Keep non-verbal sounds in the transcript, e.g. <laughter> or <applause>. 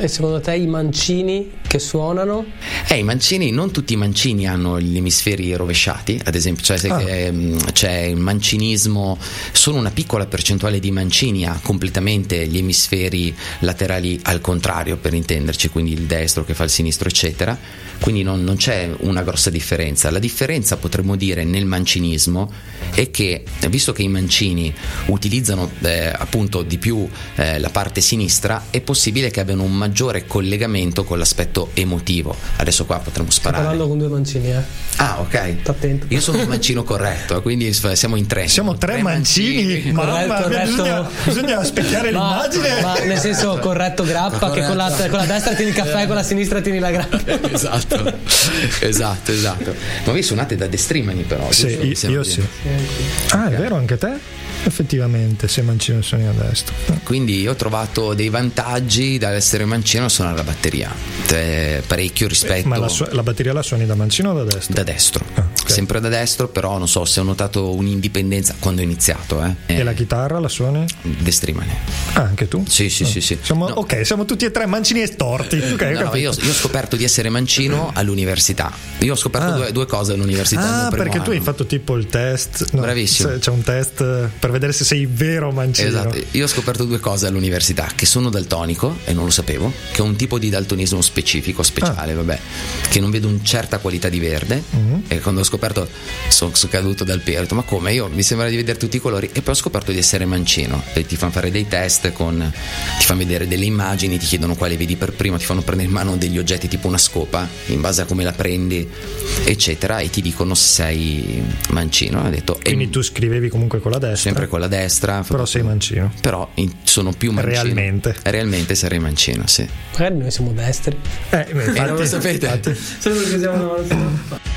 E secondo te i mancini che suonano? Eh, i mancini, non tutti i mancini hanno gli emisferi rovesciati, ad esempio, cioè se, Ah. ehm, c'è il mancinismo, solo una piccola percentuale di mancini ha completamente gli emisferi laterali al contrario, per intenderci, quindi il destro che fa il sinistro, eccetera. Quindi non, non c'è una grossa differenza. La differenza potremmo dire nel mancinismo è che, visto che i mancini utilizzano eh, appunto di più eh, la parte sinistra, è possibile che abbiano un maggiore collegamento con l'aspetto emotivo. Adesso qua potremmo Sto sparare. parlando con due mancini, eh. Ah, ok. Sta attento. Io sono un mancino corretto, eh, quindi siamo in tre. Siamo tre mancini, mamma Corretto, mia, bisogna, corretto. bisogna specchiare Ma, <laughs> l'immagine. ma nel senso corretto grappa, che con la, Corretto. con la destra tieni il caffè, con la sinistra tieni la grappa. <laughs> esatto, esatto, esatto. Ma voi suonate da destrimani però. Sì, io, io sì. Ah, è vero anche te? Effettivamente, sei mancino suoni a destra. Quindi io ho trovato dei vantaggi dall'essere mancino a suonare la batteria. Cioè, parecchio rispetto Ma la, su- la batteria la suoni da mancino o da destra? da destro. Ah, ok. Sempre da destro, però non so se ho notato un'indipendenza quando ho iniziato. Eh. E la chitarra la suoni? Destrimani. Ah, anche tu? Sì, sì, sì, sì. Siamo, No. Ok, siamo tutti e tre mancini e storti. Ok, ho No, io, io ho scoperto di essere mancino all'università. Io ho scoperto Ah. due, due cose all'università. Ah, perché tu hai anno. fatto tipo il test. no, Bravissimo. C'è un test eh, per vedere se sei vero mancino. Esatto, io ho scoperto due cose all'università, che sono daltonico e non lo sapevo, che ho un tipo di daltonismo specifico, Ah. speciale, vabbè, che non vedo una certa qualità di verde Mm-hmm. e quando ho scoperto sono, sono caduto dal detto ma come io mi sembra di vedere tutti i colori e poi ho scoperto di essere mancino e ti fanno fare dei test con, ti fanno vedere delle immagini, ti chiedono quale vedi per prima, ti fanno prendere in mano degli oggetti tipo una scopa in base a come la prendi eccetera e ti dicono se sei mancino. Ho detto, e Quindi tu scrivevi comunque con la destra. sempre con la destra, Però sei mancino. però in- sono più mancino. Realmente. Realmente sarei mancino, sì. Magari noi siamo destri. Eh, ma infatti, <laughs> non lo sapete? infatti. Solo perché siamo una volta.